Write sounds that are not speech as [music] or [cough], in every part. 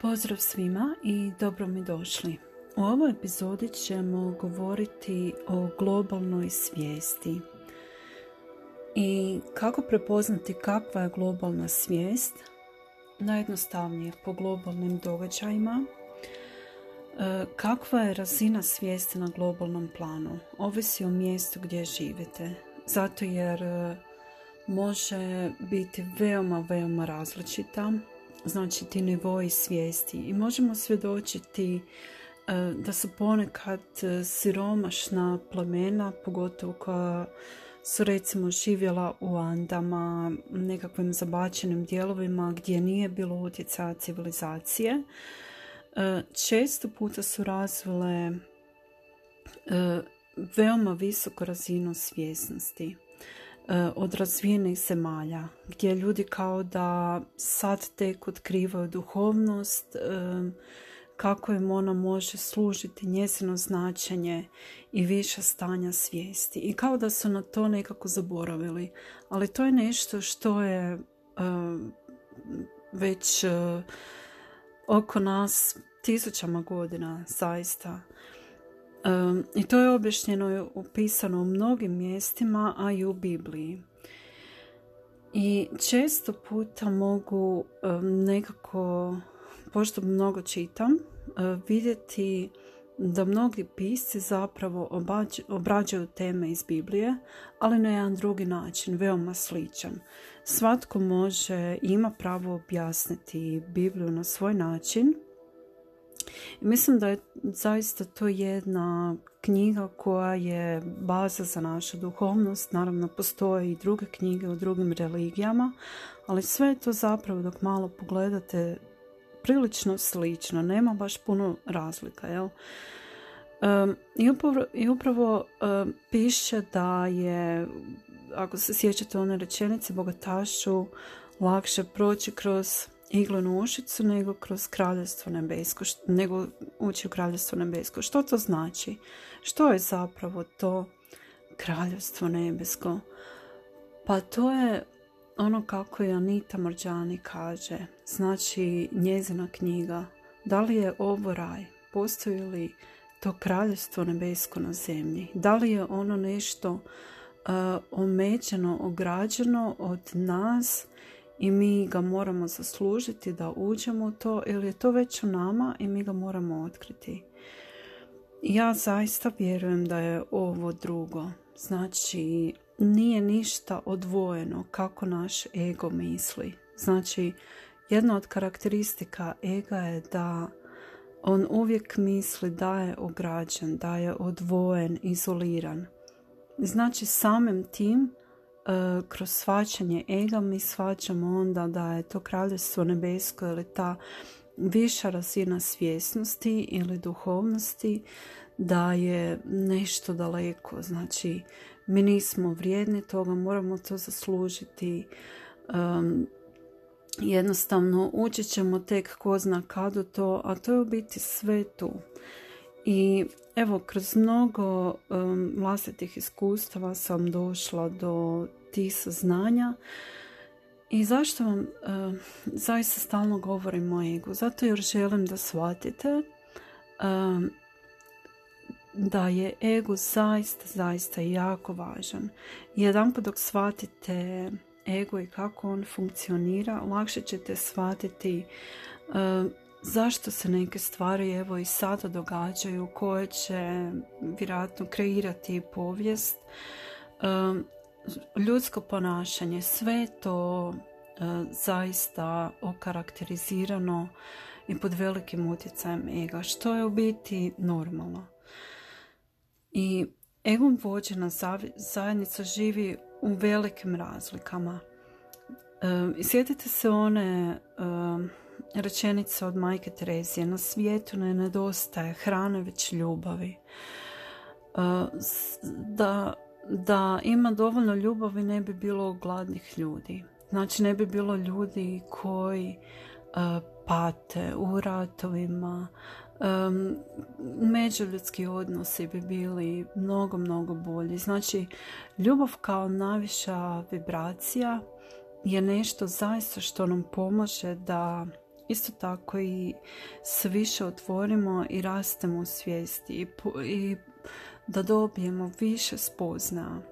Pozdrav svima i dobro mi došli. U ovoj epizodi ćemo govoriti o globalnoj svijesti. I kako prepoznati kakva je globalna svijest, najjednostavnije po globalnim događajima, e, kakva je razina svijesti na globalnom planu, ovisi o mjestu gdje živite, zato jer e, može biti veoma, veoma različita znači ti nivoji svijesti i možemo svjedočiti e, da su ponekad e, siromašna plemena, pogotovo koja su recimo živjela u Andama, nekakvim zabačenim dijelovima gdje nije bilo utjecaja civilizacije. E, često puta su razvile veoma visoku razinu svjesnosti. E, od razvijenih zemalja gdje ljudi kao da sad tek otkrivaju duhovnost e, kako im ona može služiti njezino značenje i više stanja svijesti. I kao da su na to nekako zaboravili. Ali to je nešto što je e, već oko nas tisućama godina zaista i to je objašnjeno i upisano u mnogim mjestima, a i u Bibliji. I često puta mogu nekako, pošto mnogo čitam, vidjeti da mnogi pisci zapravo obrađuju teme iz Biblije, ali na jedan drugi način, veoma sličan. Svatko može ima pravo objasniti Bibliju na svoj način, Mislim da je zaista to jedna knjiga koja je baza za našu duhovnost. Naravno, postoje i druge knjige u drugim religijama, ali sve je to zapravo dok malo pogledate prilično slično. Nema baš puno razlika, jel? Upravo, i upravo piše da je, ako se sjećate one rečenice, bogatašu lakše proći kroz iglenu ušicu nego kroz kraljevstvo nebesko, nego ući u kraljevstvo nebesko. Što to znači? Što je zapravo to kraljevstvo nebesko? Pa to je ono kako je Anita Mrđani kaže, znači njezina knjiga. Da li je ovo raj? Postoji li to kraljevstvo nebesko na zemlji? Da li je ono nešto uh, omeđeno, ograđeno od nas i mi ga moramo zaslužiti da uđemo u to ili je to već u nama i mi ga moramo otkriti. Ja zaista vjerujem da je ovo drugo. Znači, nije ništa odvojeno kako naš ego misli. Znači, jedna od karakteristika ega je da on uvijek misli da je ograđen, da je odvojen, izoliran. Znači, samim tim kroz svačanje ega mi svačamo onda da je to kraljevstvo nebesko ili ta viša razina svjesnosti ili duhovnosti da je nešto daleko. Znači, mi nismo vrijedni toga, moramo to zaslužiti. Um, jednostavno, učit ćemo tek ko zna kad u to, a to je u biti sve tu. I evo, kroz mnogo um, vlastitih iskustava sam došla do tih saznanja. I zašto vam uh, zaista stalno govorim o egu? Zato jer želim da shvatite uh, da je ego zaista, zaista jako važan. Jedan dok shvatite ego i kako on funkcionira, lakše ćete shvatiti uh, zašto se neke stvari evo i sada događaju koje će vjerojatno kreirati povijest ljudsko ponašanje sve to zaista okarakterizirano i pod velikim utjecajem ega što je u biti normalno. I egom vođena zajednica živi u velikim razlikama. I sjetite se one rečenice od majke Terezije na svijetu ne nedostaje hrane već ljubavi. E, da, da ima dovoljno ljubavi ne bi bilo gladnih ljudi znači ne bi bilo ljudi koji e, pate u ratovima um, međuljudski odnosi bi bili mnogo, mnogo bolji. Znači, ljubav kao najviša vibracija je nešto zaista što nam pomaže da isto tako i se više otvorimo i rastemo u svijesti i, i da dobijemo više spozna.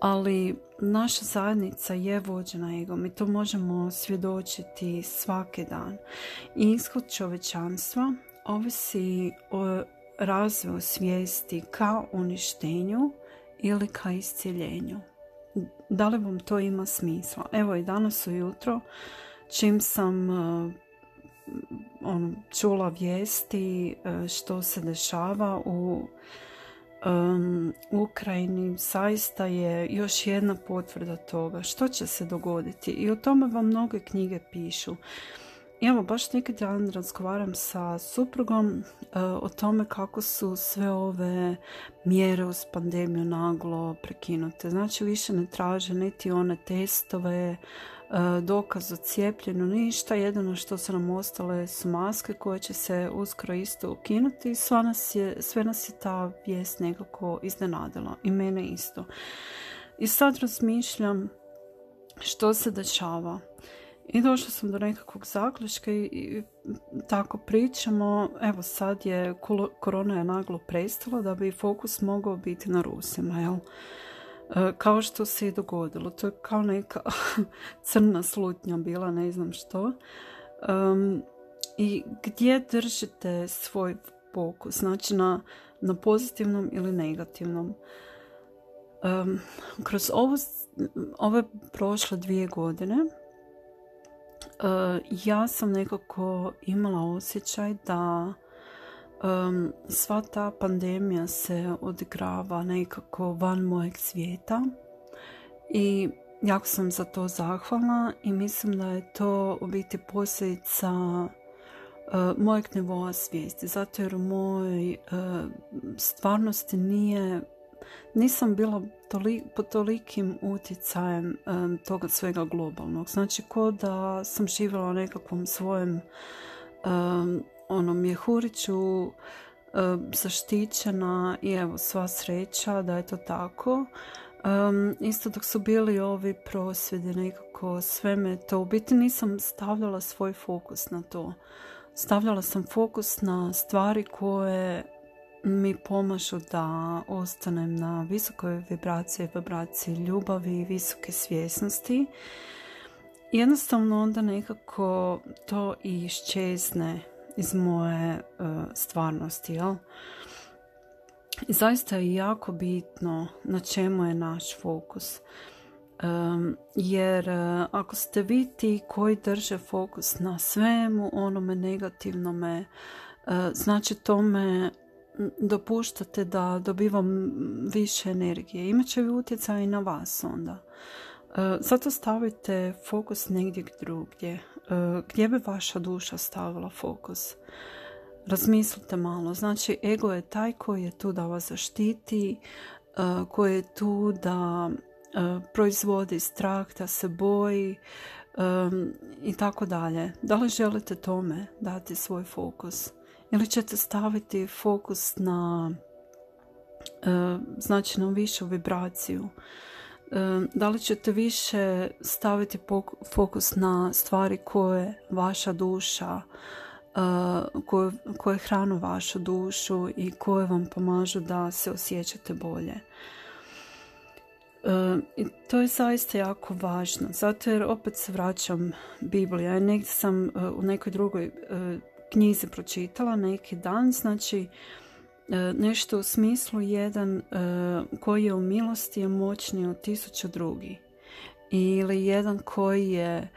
Ali naša zajednica je vođena egom i to možemo svjedočiti svaki dan. Ishod čovečanstva ovisi o razvoju svijesti ka uništenju ili ka iscijeljenju. Da li vam to ima smisla? Evo i danas ujutro čim sam uh, on, čula vijesti uh, što se dešava u um, Ukrajini zaista je još jedna potvrda toga. Što će se dogoditi? I o tome vam mnoge knjige pišu. Evo, baš neki dan razgovaram sa suprugom e, o tome kako su sve ove mjere uz pandemiju naglo prekinute. Znači, više ne traže niti one testove, e, dokaz o cijepljenju, ništa. Jedino što su nam ostale su maske koje će se uskoro isto ukinuti i sve nas je, sve nas je ta vijest nekako iznenadila. I mene isto. I sad razmišljam što se dešava. I došla sam do nekakvog zaključka i, tako pričamo. Evo sad je korona je naglo prestala da bi fokus mogao biti na Rusima, jel? E, kao što se i dogodilo. To je kao neka [laughs] crna slutnja bila, ne znam što. I gdje držite svoj fokus? Znači na, na pozitivnom ili negativnom? kroz ovo, ove prošle dvije godine ja sam nekako imala osjećaj da sva ta pandemija se odigrava nekako van mojeg svijeta i jako sam za to zahvalna i mislim da je to u biti posljedica uh, mojeg nivoa svijesti zato jer u mojoj stvarnosti nije nisam bila pod tolikim utjecajem toga svega globalnog. Znači, ko da sam živjela u nekakvom svojem um, onom mjehuriću zaštićena i evo sva sreća da je to tako. isto dok su bili ovi prosvjedi nekako sve me to u biti nisam stavljala svoj fokus na to. Stavljala sam fokus na stvari koje mi pomažu da ostanem na visokoj vibraciji, vibraciji ljubavi i visoke svjesnosti. Jednostavno onda nekako to i iščezne iz moje uh, stvarnosti, jel? I zaista je jako bitno na čemu je naš fokus. Um, jer uh, ako ste vi ti koji drže fokus na svemu onome negativnome, znači tome dopuštate da dobivam više energije. Imaće utjecaj i na vas onda. E, zato stavite fokus negdje drugdje. E, gdje bi vaša duša stavila fokus? Razmislite malo. Znači, ego je taj koji je tu da vas zaštiti, e, koji je tu da proizvodi strah, da se boji i tako dalje. Da li želite tome dati svoj fokus? ili ćete staviti fokus na e, znači na višu vibraciju e, da li ćete više staviti fokus na stvari koje vaša duša e, koje, koje hranu vašu dušu i koje vam pomažu da se osjećate bolje? I to je zaista jako važno zato jer opet se vraćam Biblija negdje sam u nekoj drugoj knjizi pročitala neki dan, znači nešto u smislu jedan e, koji je u milosti je moćniji od tisuću drugi. Ili jedan koji je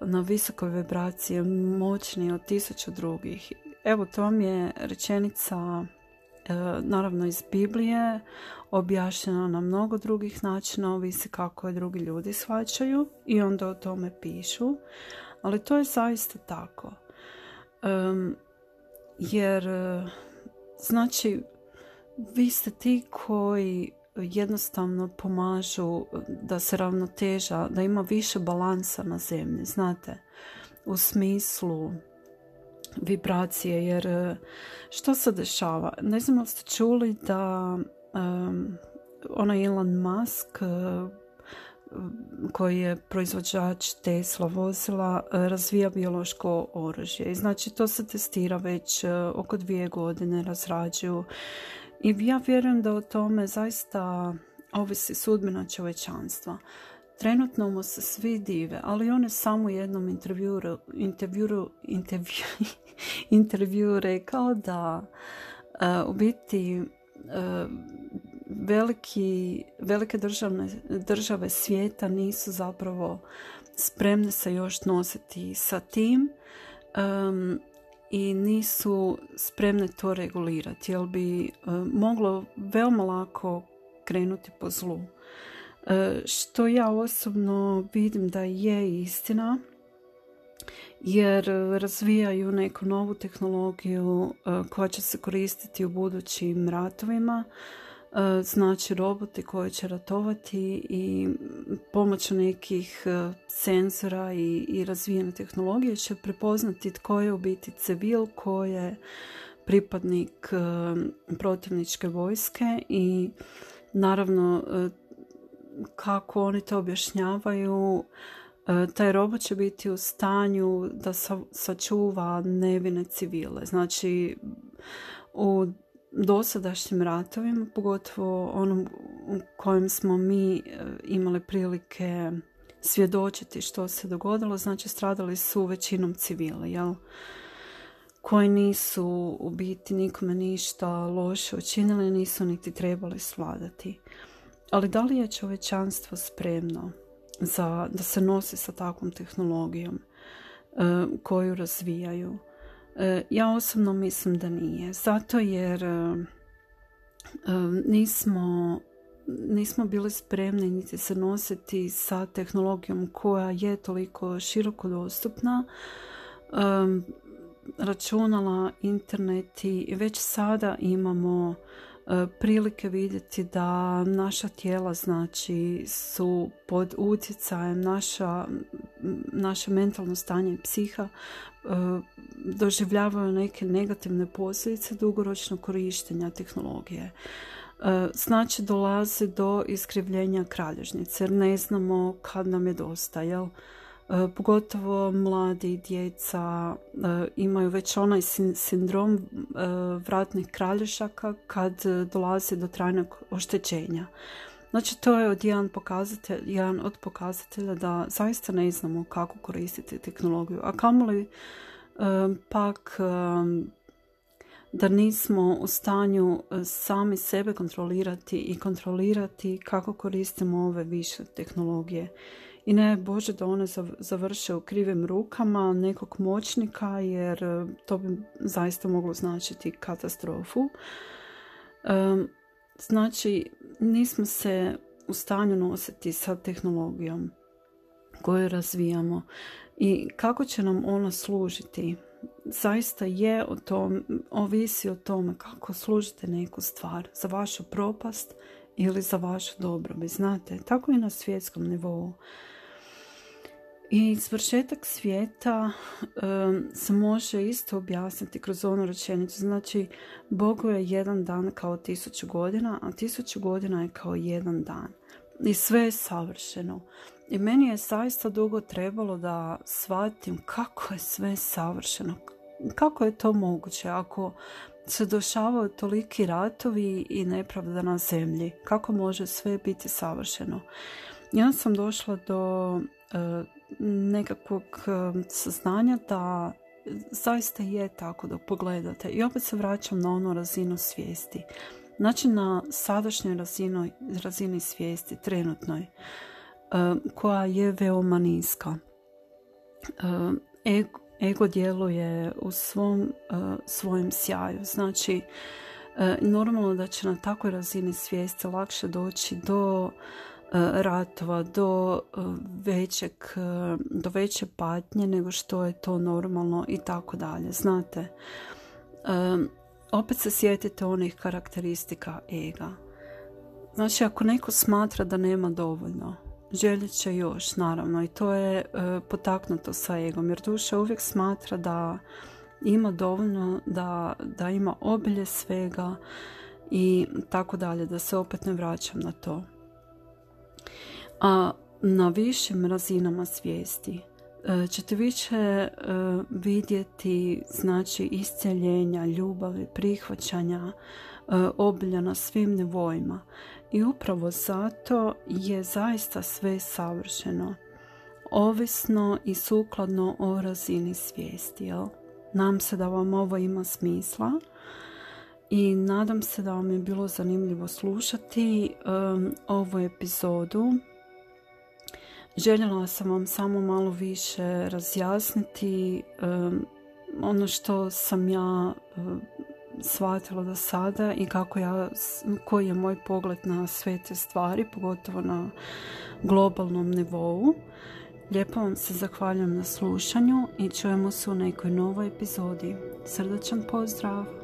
na visokoj vibraciji moćniji od tisuću drugih. Evo to vam je rečenica e, naravno iz Biblije objašnjena na mnogo drugih načina, ovisi kako je drugi ljudi shvaćaju i onda o tome pišu, ali to je zaista tako. Jer e, znači vi ste ti koji jednostavno pomažu da se ravnoteža, da ima više balansa na zemlji, znate, u smislu vibracije, jer e, što se dešava? Ne znam li ste čuli da um, onaj Elon Musk koji je proizvođač Tesla vozila razvija biološko oružje. I znači to se testira već oko dvije godine, razrađuju. I ja vjerujem da o tome zaista ovisi sudbina čovečanstva. Trenutno mu se svi dive, ali on je samo u jednom intervjuu, intervjuru, intervju, [laughs] intervju rekao da uh, u biti veliki, velike državne, države svijeta nisu zapravo spremne se još nositi sa tim um, i nisu spremne to regulirati jer bi uh, moglo veoma lako krenuti po zlu. E, što ja osobno vidim da je istina jer razvijaju neku novu tehnologiju e, koja će se koristiti u budućim ratovima znači roboti koji će ratovati i pomoću nekih senzora i, i razvijene tehnologije će prepoznati tko je u biti civil, ko je pripadnik protivničke vojske i naravno kako oni to objašnjavaju, e, taj robot će biti u stanju da sačuva nevine civile. Znači, u dosadašnjim ratovima, pogotovo onom u kojem smo mi e, imali prilike svjedočiti što se dogodilo, znači stradali su većinom civili, jel? koji nisu u biti nikome ništa loše učinili, nisu niti trebali svladati. Ali da li je čovečanstvo spremno za, da se nosi sa takvom tehnologijom e, koju razvijaju? E, ja osobno mislim da nije. Zato jer e, nismo nismo bili spremni niti se nositi sa tehnologijom koja je toliko široko dostupna računala, internet i već sada imamo E, prilike vidjeti da naša tijela znači su pod utjecajem naša, naše mentalno stanje i psiha e, doživljavaju neke negativne posljedice dugoročnog korištenja tehnologije. E, znači dolazi do iskrivljenja kralježnice jer ne znamo kad nam je dosta, jel? E, pogotovo mladi djeca e, imaju već onaj sindrom e, vratnih kralješaka kad dolazi do trajnog oštećenja. Znači to je od jedan, pokazatelj, jedan od pokazatelja da zaista ne znamo kako koristiti tehnologiju, a kamoli pak da nismo u stanju sami sebe kontrolirati i kontrolirati kako koristimo ove više tehnologije i ne Bože da one završe u krivim rukama nekog moćnika jer e, to bi zaista moglo značiti katastrofu. Znači nismo se u stanju nositi sa tehnologijom koju razvijamo i kako će nam ona služiti zaista je o tom, ovisi o tome kako služite neku stvar za vašu propast ili za vašu dobrobit. Znate, tako i na svjetskom nivou. I svršetak svijeta se može isto objasniti kroz onu rečenicu. Znači, Bogu je jedan dan kao tisuću godina, a tisuću godina je kao jedan dan. I sve je savršeno. I meni je zaista dugo trebalo da shvatim kako je sve savršeno. Kako je to moguće ako se došavaju toliki ratovi i nepravda na zemlji? Kako može sve biti savršeno? Ja sam došla do e, nekakvog saznanja da zaista je tako da pogledate. I opet se vraćam na onu razinu svijesti. Znači na sadašnjoj razini, razini svijesti trenutnoj koja je veoma niska. Ego, ego djeluje u svom uh, svojem sjaju. Znači uh, normalno da će na takvoj razini svijesti lakše doći do E, ratova do e, većeg, e, do veće patnje nego što je to normalno i tako dalje. Znate, opet se sjetite onih karakteristika ega. Znači, ako neko smatra da nema dovoljno, željet će još, naravno, i to je potaknuto sa egom, jer duša uvijek smatra da ima dovoljno, da, da ima obilje svega i tako dalje, da se opet ne vraćam na to. A na višim razinama svijesti e, ćete više e, vidjeti znači isceljenja, ljubavi, prihvaćanja, obilja na svim nivoima. I upravo zato je zaista sve savršeno. Ovisno i sukladno o razini svijesti. Jel? Nam se da vam ovo ima smisla i nadam se da vam je bilo zanimljivo slušati um, ovu epizodu. Željela sam vam samo malo više razjasniti um, ono što sam ja um, shvatila do sada i kako ja, koji je moj pogled na sve te stvari, pogotovo na globalnom nivou. Lijepo vam se zahvaljujem na slušanju i čujemo se u nekoj novoj epizodi. Srdačan pozdrav!